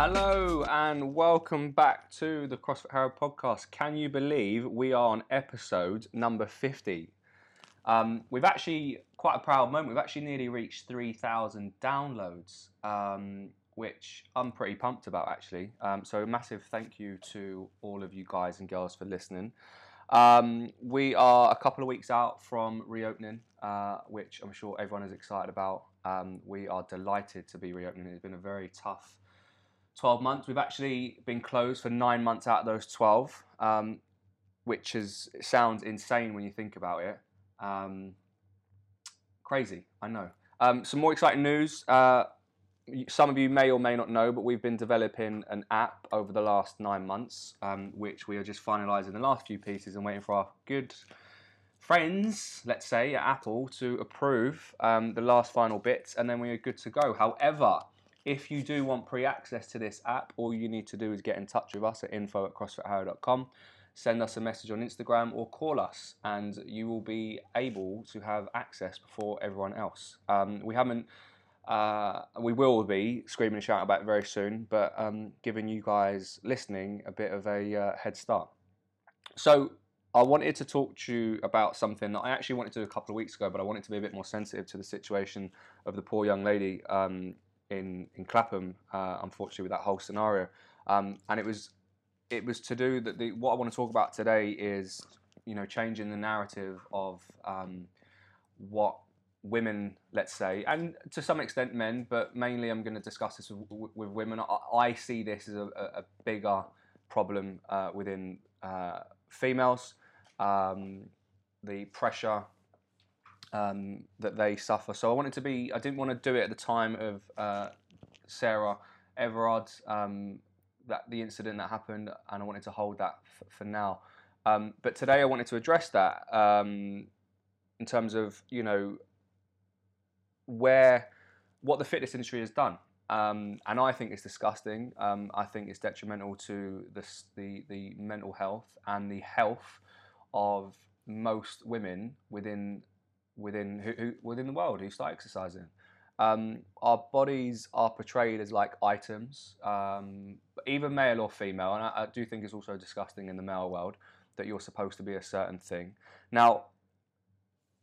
Hello and welcome back to the CrossFit Harrow podcast. Can you believe we are on episode number 50? Um, we've actually, quite a proud moment, we've actually nearly reached 3,000 downloads, um, which I'm pretty pumped about actually. Um, so, a massive thank you to all of you guys and girls for listening. Um, we are a couple of weeks out from reopening, uh, which I'm sure everyone is excited about. Um, we are delighted to be reopening. It's been a very tough 12 months. We've actually been closed for nine months out of those 12, um, which is sounds insane when you think about it. Um, crazy, I know. Um, some more exciting news. Uh, some of you may or may not know, but we've been developing an app over the last nine months, um, which we are just finalising the last few pieces and waiting for our good friends, let's say, at Apple to approve um, the last final bits, and then we are good to go. However, if you do want pre-access to this app, all you need to do is get in touch with us at info at crossfitharrow.com, send us a message on Instagram or call us and you will be able to have access before everyone else. Um, we haven't uh, we will be screaming and shouting about it very soon, but um, giving you guys listening a bit of a uh, head start. So, I wanted to talk to you about something that I actually wanted to do a couple of weeks ago, but I wanted to be a bit more sensitive to the situation of the poor young lady um, in in Clapham, uh, unfortunately, with that whole scenario. Um, and it was it was to do that. The, what I want to talk about today is you know changing the narrative of um, what women, let's say, and to some extent men, but mainly I'm going to discuss this with, with women. I, I, see this as a, a bigger problem uh, within uh, females. Um, the pressure um, that they suffer. So I wanted to be, I didn't want to do it at the time of uh, Sarah Everard, um, that the incident that happened, and I wanted to hold that for now. Um, but today I wanted to address that um, in terms of, you know, where, what the fitness industry has done. Um, and I think it's disgusting. Um, I think it's detrimental to the, the, the mental health and the health of most women within within who, who, within the world who start exercising. Um, our bodies are portrayed as like items, um, either male or female, and I, I, do think it's also disgusting in the male world that you're supposed to be a certain thing. Now,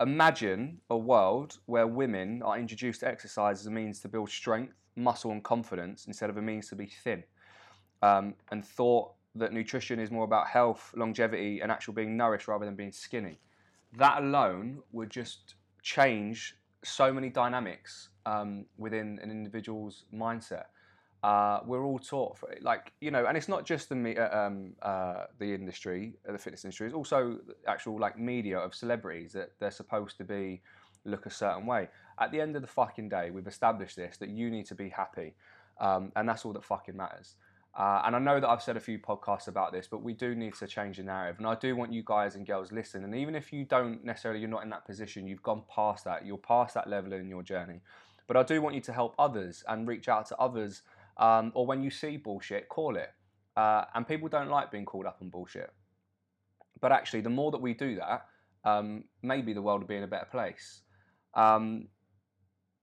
imagine a world where women are introduced to exercise as a means to build strength, muscle, and confidence instead of a means to be thin, um, and thought that nutrition is more about health, longevity, and actual being nourished rather than being skinny that alone would just change so many dynamics um, within an individual's mindset. Uh, we're all taught for it, like you know, and it's not just the uh, um, uh, the industry, uh, the fitness industry. It's also actual like media of celebrities that they're supposed to be look a certain way. At the end of the fucking day, we've established this that you need to be happy, um, and that's all that fucking matters. Uh, and I know that I've said a few podcasts about this, but we do need to change the narrative. And I do want you guys and girls listen. And even if you don't necessarily, you're not in that position, you've gone past that, you're past that level in your journey. But I do want you to help others and reach out to others. Um, or when you see bullshit, call it. Uh, and people don't like being called up on bullshit. But actually, the more that we do that, um, maybe the world will be in a better place. Um,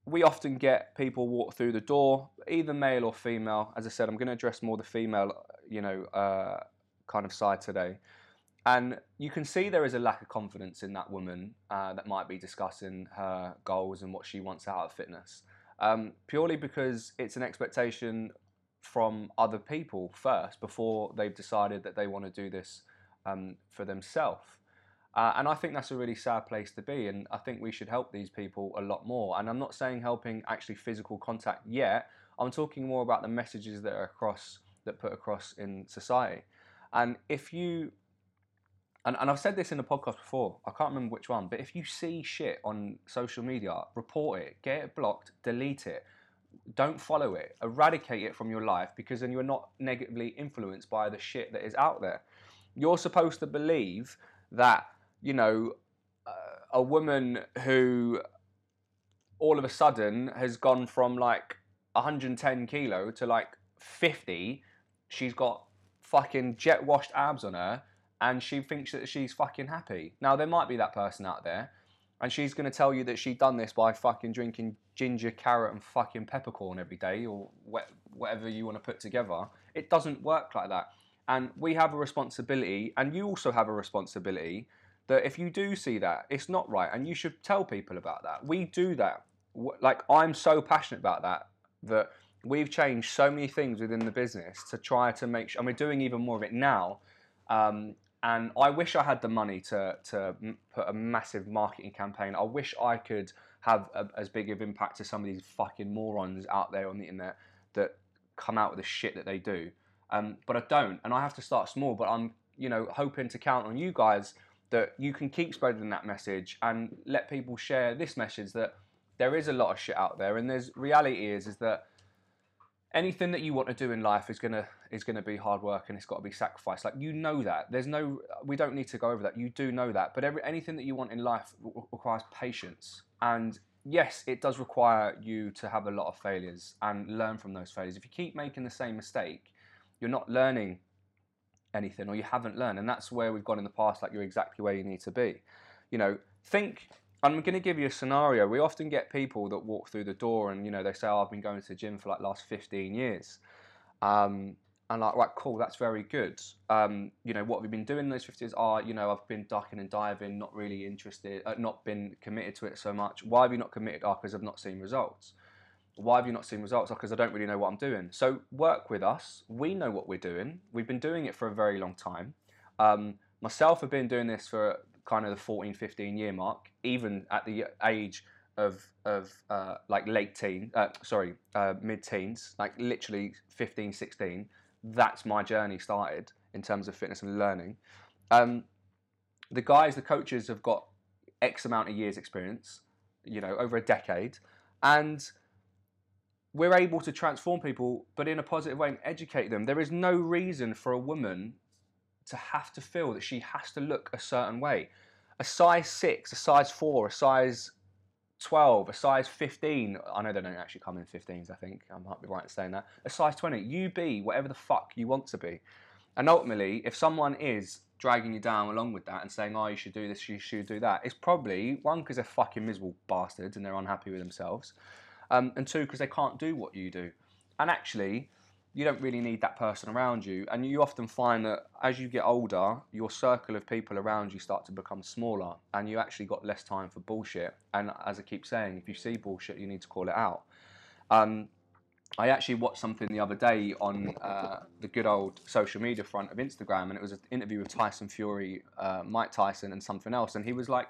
we often get people walk through the door, either male or female. As I said, I'm going to address more the female, you know, uh, kind of side today. And you can see there is a lack of confidence in that woman uh, that might be discussing her goals and what she wants out of fitness, um, purely because it's an expectation from other people first before they've decided that they want to do this um, for themselves. Uh, and I think that's a really sad place to be. And I think we should help these people a lot more. And I'm not saying helping actually physical contact yet. I'm talking more about the messages that are across that put across in society. And if you and, and I've said this in a podcast before, I can't remember which one, but if you see shit on social media, report it, get it blocked, delete it. Don't follow it, eradicate it from your life because then you're not negatively influenced by the shit that is out there. You're supposed to believe that you know, uh, a woman who all of a sudden has gone from like 110 kilo to like 50. She's got fucking jet washed abs on her and she thinks that she's fucking happy. Now, there might be that person out there and she's going to tell you that she done this by fucking drinking ginger, carrot, and fucking peppercorn every day or whatever you want to put together. It doesn't work like that. And we have a responsibility, and you also have a responsibility that if you do see that, it's not right, and you should tell people about that. We do that. Like, I'm so passionate about that that we've changed so many things within the business to try to make sure, and we're doing even more of it now. Um, and I wish I had the money to to put a massive marketing campaign. I wish I could have a, as big of impact as some of these fucking morons out there on the internet that come out with the shit that they do. Um, but I don't, and I have to start small. But I'm, you know, hoping to count on you guys that you can keep spreading that message and let people share this message that there is a lot of shit out there, and there's reality is is that anything that you want to do in life is gonna is gonna be hard work and it's got to be sacrificed. Like you know that. There's no. We don't need to go over that. You do know that. But every anything that you want in life requires patience. And yes, it does require you to have a lot of failures and learn from those failures. If you keep making the same mistake, you're not learning anything or you haven't learned. And that's where we've gone in the past. Like you're exactly where you need to be. You know, think I'm going to give you a scenario. We often get people that walk through the door and you know they say, oh, "I've been going to the gym for like last 15 years," um, and like, right, cool, that's very good. Um, you know, what we've you been doing those 50 years? Are oh, you know, I've been ducking and diving, not really interested, uh, not been committed to it so much. Why have you not committed? Oh, because I've not seen results. Why have you not seen results? Because I don't really know what I'm doing. So work with us. We know what we're doing. We've been doing it for a very long time. Um, myself have been doing this for kind of the 14, 15 year mark, even at the age of of uh, like late teen, uh, sorry, uh, mid teens, like literally 15, 16. That's my journey started in terms of fitness and learning. Um, the guys, the coaches have got X amount of years experience, you know, over a decade, and we're able to transform people, but in a positive way and educate them. There is no reason for a woman to have to feel that she has to look a certain way. A size six, a size four, a size 12, a size 15. I know they don't actually come in 15s, I think. I might be right in saying that. A size 20. You be whatever the fuck you want to be. And ultimately, if someone is dragging you down along with that and saying, oh, you should do this, you should do that, it's probably one, because they're fucking miserable bastards and they're unhappy with themselves, um, and two, because they can't do what you do. And actually, you don't really need that person around you. And you often find that as you get older, your circle of people around you start to become smaller and you actually got less time for bullshit. And as I keep saying, if you see bullshit, you need to call it out. Um, I actually watched something the other day on uh, the good old social media front of Instagram, and it was an interview with Tyson Fury, uh, Mike Tyson, and something else. And he was like,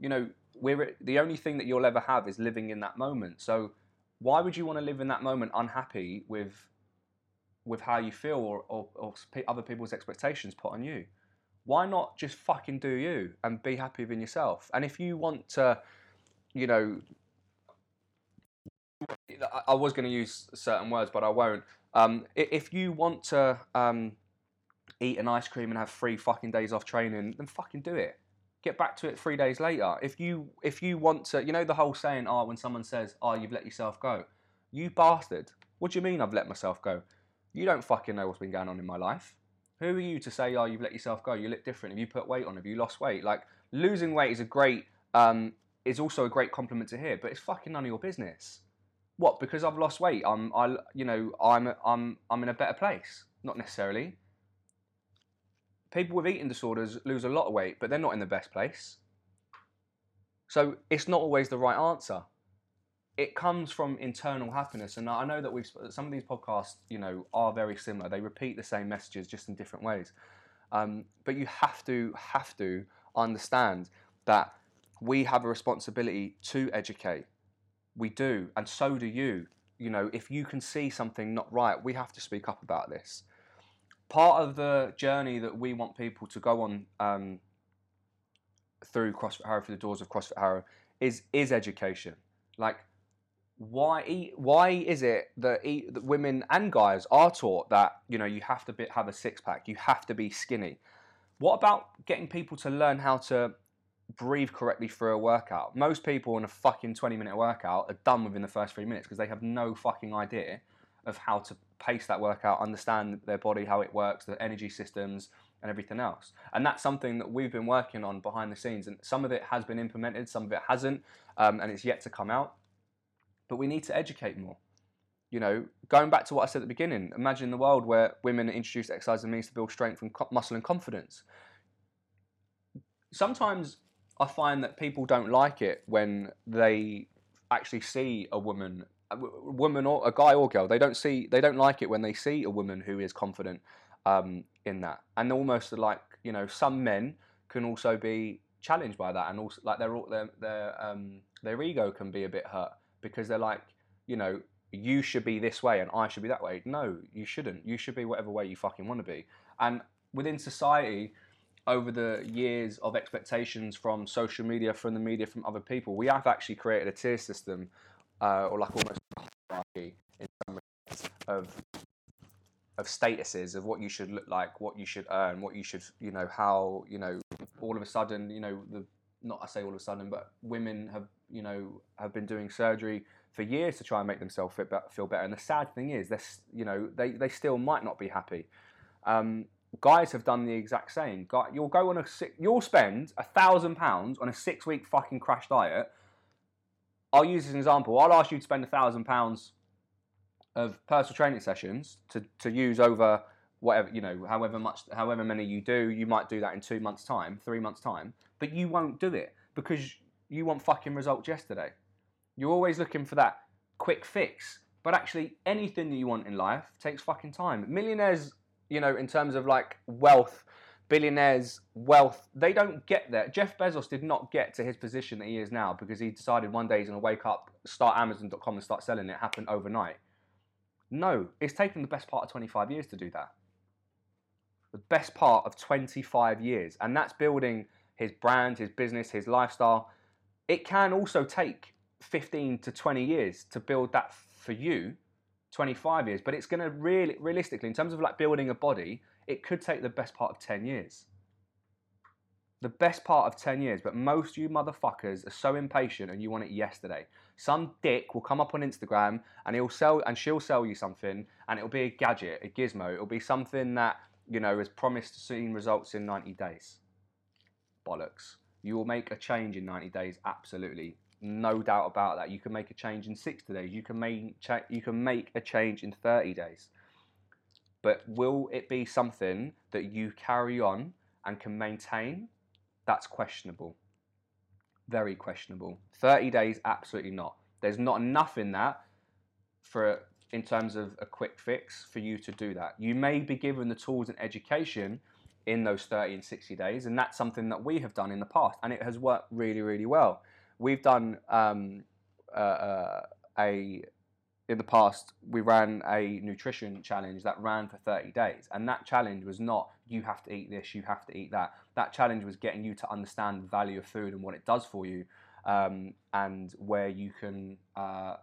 you know, we're the only thing that you'll ever have is living in that moment. So why would you want to live in that moment unhappy with with how you feel or, or, or other people's expectations put on you. Why not just fucking do you and be happy within yourself? And if you want to, you know, I was going to use certain words, but I won't. Um, if you want to um, eat an ice cream and have three fucking days off training, then fucking do it. Get back to it three days later. If you if you want to, you know the whole saying, oh, when someone says, oh, you've let yourself go, you bastard. What do you mean I've let myself go? You don't fucking know what's been going on in my life. Who are you to say, oh, you've let yourself go? You look different. Have you put weight on? Have you lost weight? Like losing weight is a great, um, is also a great compliment to hear, but it's fucking none of your business. What? Because I've lost weight, I'm, I, you know, I'm, I'm, I'm in a better place. Not necessarily. People with eating disorders lose a lot of weight, but they're not in the best place. So it's not always the right answer. It comes from internal happiness and i know that we've some of these podcasts you know are very similar. They repeat the same messages just in different ways. Um, but you have to have to understand that we have a responsibility to educate. We do and so do you. You know if you can see something not right we have to speak up about this part of the journey that we want people to go on um, through CrossFit Harrow through the doors of CrossFit Harrow is is education like why why is it that, that women and guys are taught that you know you have to be, have a six pack, you have to be skinny? What about getting people to learn how to breathe correctly through a workout? Most people in a fucking 20 minute workout are done within the first three minutes because they have no fucking idea of how to pace that workout, understand their body, how it works, the energy systems, and everything else. And that's something that we've been working on behind the scenes. And some of it has been implemented, some of it hasn't, um, and it's yet to come out but we need to educate more. you know, going back to what I said at the beginning, imagine the world where women introduce exercise as a means to build strength and co- muscle and confidence. Sometimes I find that people don't like it when they actually see a woman, a woman or a guy or girl. They don't see, they don't like it when they see a woman who is confident um, in that, and almost like you know, some men can also be challenged by that, and also like their their their um, their ego can be a bit hurt because they're like, you know, you should be this way and I should be that way. No, you shouldn't. You should be whatever way you fucking want to be. And within society, over the years of expectations from social media, from the media, from other people, we have actually created a tier system, uh, or like almost hierarchy in some of of statuses of what you should look like, what you should earn, what you should, you know, how, you know, all of a sudden, you know, the not I say all of a sudden, but women have, you know, have been doing surgery for years to try and make themselves fit, feel better. And the sad thing is, they you know, they, they still might not be happy. Um, guys have done the exact same. You'll go on a you'll spend a thousand pounds on a six week fucking crash diet. I'll use as an example. I'll ask you to spend a thousand pounds of personal training sessions to, to use over whatever you know, however much, however many you do. You might do that in two months' time, three months' time, but you won't do it because you want fucking results yesterday. You're always looking for that quick fix. But actually, anything that you want in life takes fucking time. Millionaires, you know, in terms of like wealth, billionaires' wealth, they don't get there. Jeff Bezos did not get to his position that he is now because he decided one day he's going to wake up, start Amazon.com and start selling it. Happened overnight. No, it's taken the best part of 25 years to do that. The best part of 25 years. And that's building his brand, his business, his lifestyle. It can also take 15 to 20 years to build that for you 25 years but it's going to really realistically in terms of like building a body it could take the best part of 10 years. The best part of 10 years but most you motherfuckers are so impatient and you want it yesterday. Some dick will come up on instagram and he'll sell and she'll sell you something and it'll be a gadget a gizmo. It'll be something that you know has promised to seeing results in 90 days. Bollocks. You will make a change in 90 days absolutely no doubt about that. You can make a change in 60 days. You can make you can make a change in 30 days. But will it be something that you carry on and can maintain? That's questionable. Very questionable. 30 days absolutely not. There's not enough in that for in terms of a quick fix for you to do that. You may be given the tools and education in those 30 and 60 days and that's something that we have done in the past and it has worked really really well we've done um, uh, uh, a in the past we ran a nutrition challenge that ran for 30 days. And that challenge was not you have to eat this you have to eat that. That challenge was getting you to understand the value of food and what it does for you um, and where you can uh,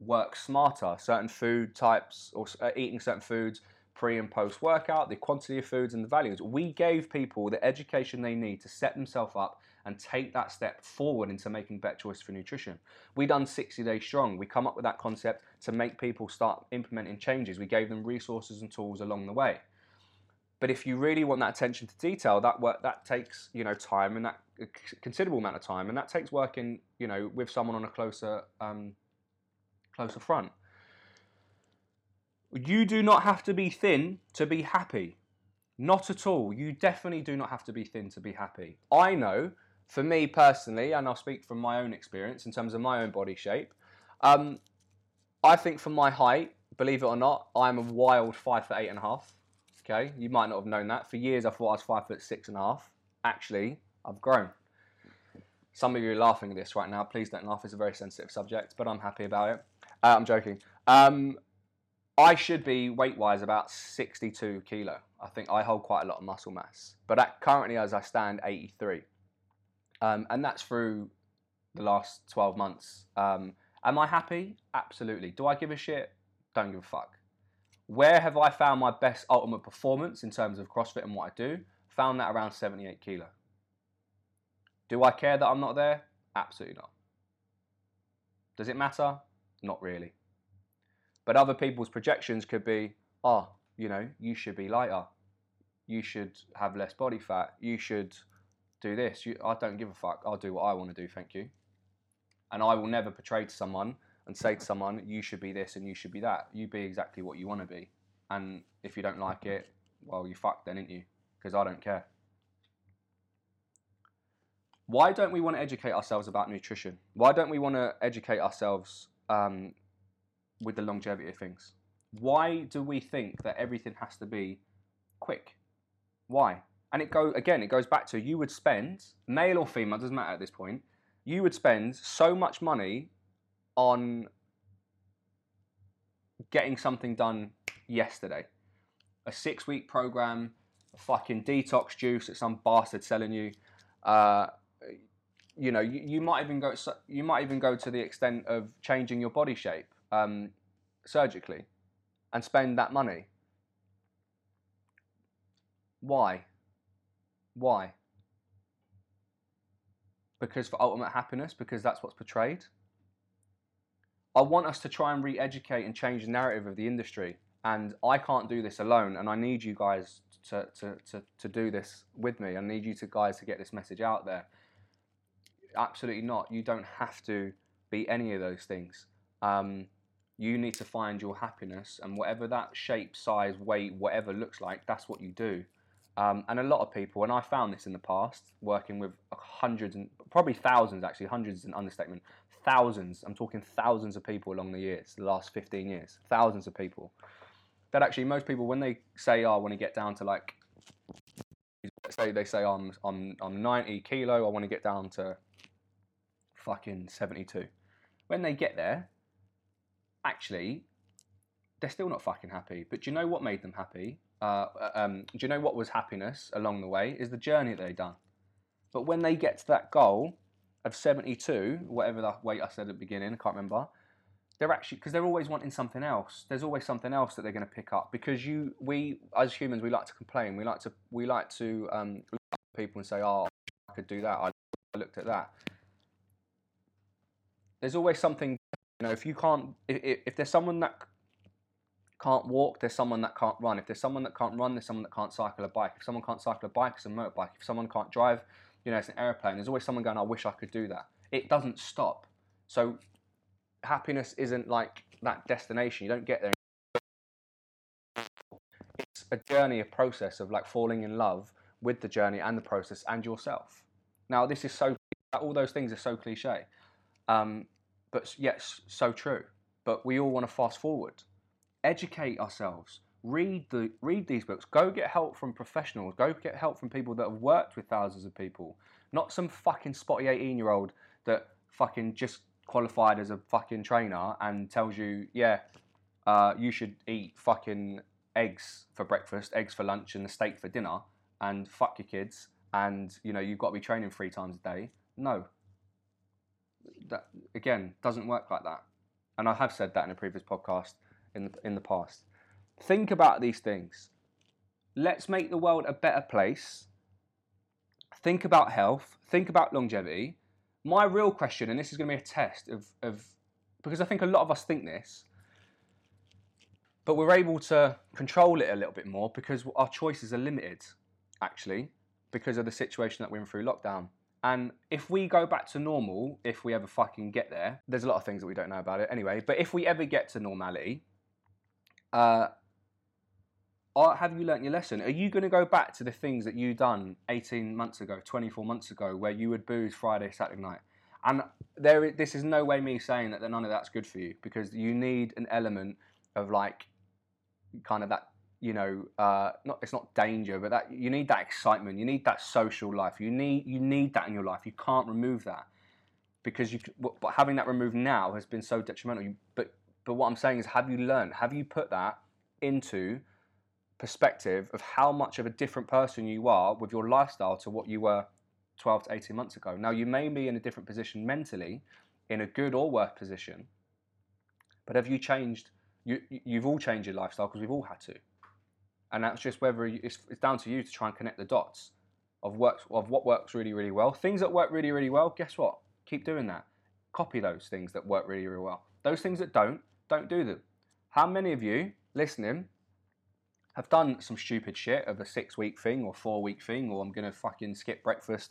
work smarter. Certain food types or uh, eating certain foods pre and post workout the quantity of foods and the values we gave people the education they need to set themselves up and take that step forward into making better choices for nutrition. We done 60 days strong. We come up with that concept to make people start implementing changes. We gave them resources and tools along the way. But if you really want that attention to detail, that work that takes you know time and that considerable amount of time, and that takes working you know with someone on a closer um, closer front. You do not have to be thin to be happy. Not at all. You definitely do not have to be thin to be happy. I know for me personally, and I'll speak from my own experience in terms of my own body shape, um, I think for my height, believe it or not, I'm a wild five foot eight and a half. Okay, you might not have known that. For years, I thought I was five foot six and a half. Actually, I've grown. Some of you are laughing at this right now. Please don't laugh. It's a very sensitive subject, but I'm happy about it. Uh, I'm joking. Um, I should be weight wise about 62 kilo. I think I hold quite a lot of muscle mass, but at, currently, as I stand, 83. Um, and that's through the last 12 months. Um, am I happy? Absolutely. Do I give a shit? Don't give a fuck. Where have I found my best ultimate performance in terms of CrossFit and what I do? Found that around 78 kilo. Do I care that I'm not there? Absolutely not. Does it matter? Not really. But other people's projections could be, oh, you know, you should be lighter. You should have less body fat. You should do this. You, I don't give a fuck. I'll do what I want to do. Thank you. And I will never portray to someone and say to someone, you should be this and you should be that. You be exactly what you want to be. And if you don't like it, well, you fucked then, ain't you? Because I don't care. Why don't we want to educate ourselves about nutrition? Why don't we want to educate ourselves um, with the longevity of things? Why do we think that everything has to be quick? Why? And it go again. It goes back to you would spend male or female doesn't matter at this point. You would spend so much money on getting something done yesterday. A six week program, a fucking detox juice that some bastard selling you. Uh, you know, you, you might even go. You might even go to the extent of changing your body shape um, surgically, and spend that money. Why? Why? Because for ultimate happiness, because that's what's portrayed. I want us to try and re educate and change the narrative of the industry. And I can't do this alone. And I need you guys to, to, to, to do this with me. I need you to guys to get this message out there. Absolutely not. You don't have to be any of those things. Um, you need to find your happiness, and whatever that shape, size, weight, whatever looks like, that's what you do. Um, and a lot of people, and I found this in the past, working with hundreds and probably thousands, actually, hundreds is an understatement, thousands, I'm talking thousands of people along the years, the last 15 years, thousands of people. That actually, most people, when they say, oh, I want to get down to like, say they say, I'm, I'm, I'm 90 kilo, I want to get down to fucking 72. When they get there, actually, they're still not fucking happy. But do you know what made them happy? Uh, uh um, do you know what was happiness along the way? Is the journey that they've done. But when they get to that goal, of 72, whatever the weight I said at the beginning, I can't remember. They're actually because they're always wanting something else. There's always something else that they're going to pick up because you, we as humans, we like to complain. We like to, we like to um, look at people and say, "Oh, I could do that. I looked at that." There's always something. You know, if you can't, if, if there's someone that can't walk, there's someone that can't run. If there's someone that can't run, there's someone that can't cycle a bike. If someone can't cycle a bike, it's a motorbike. If someone can't drive, you know, it's an airplane. There's always someone going, I wish I could do that. It doesn't stop. So happiness isn't like that destination. You don't get there. It's a journey, a process of like falling in love with the journey and the process and yourself. Now, this is so, all those things are so cliche, um, but yes, so true. But we all want to fast forward, educate ourselves, read the read these books. Go get help from professionals. Go get help from people that have worked with thousands of people. Not some fucking spotty 18 year old that fucking just qualified as a fucking trainer and tells you, yeah, uh, you should eat fucking eggs for breakfast, eggs for lunch, and a steak for dinner, and fuck your kids, and you know you've got to be training three times a day. No. That again doesn't work like that, and I have said that in a previous podcast in the in the past. Think about these things. Let's make the world a better place. Think about health. Think about longevity. My real question, and this is going to be a test of, of because I think a lot of us think this, but we're able to control it a little bit more because our choices are limited, actually, because of the situation that we're in through lockdown. And if we go back to normal, if we ever fucking get there, there's a lot of things that we don't know about it anyway, but if we ever get to normality, uh, are, have you learnt your lesson? Are you going to go back to the things that you done 18 months ago, 24 months ago, where you would booze Friday, Saturday night? And there, this is no way me saying that none of that's good for you because you need an element of like, kind of that, you know, uh, not it's not danger, but that you need that excitement. You need that social life. You need you need that in your life. You can't remove that because you. But having that removed now has been so detrimental. You, but but what I'm saying is, have you learned? Have you put that into perspective of how much of a different person you are with your lifestyle to what you were 12 to 18 months ago. Now, you may be in a different position mentally, in a good or worse position, but have you changed? You, you've all changed your lifestyle because we've all had to. And that's just whether you, it's, it's down to you to try and connect the dots of, works, of what works really, really well. Things that work really, really well, guess what? Keep doing that. Copy those things that work really, really well. Those things that don't, don't do them. How many of you listening have done some stupid shit of a six week thing or four week thing, or I'm gonna fucking skip breakfast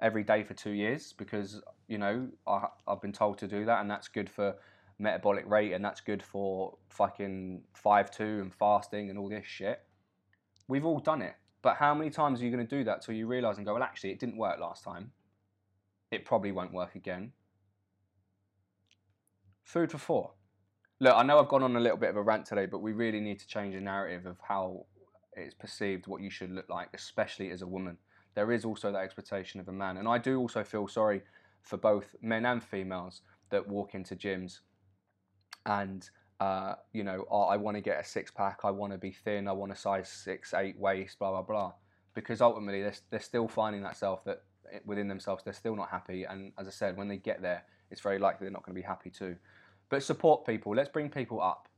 every day for two years because you know I, have been told to do that and that's good for metabolic rate and that's good for fucking 5-2 and fasting and all this shit. We've all done it. But how many times are you going to do that till you realise and go, well, actually, it didn't work last time. It probably won't work again. Food for thought. Look, I know I've gone on a little bit of a rant today, but we really need to change the narrative of how it's perceived what you should look like, especially as a woman. There is also that expectation of a man. And I do also feel sorry for both men and females that walk into gyms and uh, you know, oh, I want to get a six pack, I want to be thin, I want a size six, eight waist, blah blah blah. Because ultimately, they're, they're still finding that self that eh, within themselves they're still not happy. And as I said, when they get there, it's very likely they're not going to be happy too. But support people. Let's bring people up.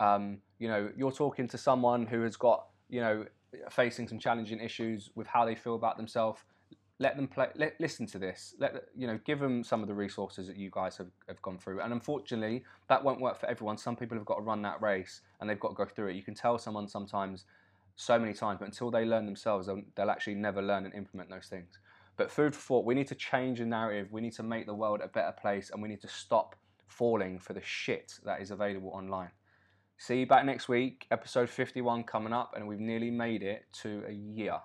Um, you know, you're talking to someone who has got you know facing some challenging issues with how they feel about themselves let them play let, listen to this let you know give them some of the resources that you guys have, have gone through. And unfortunately that won't work for everyone. Some people have got to run that race and they've got to go through it. You can tell someone sometimes so many times but until they learn themselves they'll, they'll actually never learn and implement those things. But food for thought we need to change the narrative. We need to make the world a better place and we need to stop falling for the shit that is available online. See you back next week. Episode 51 coming up and we've nearly made it to a year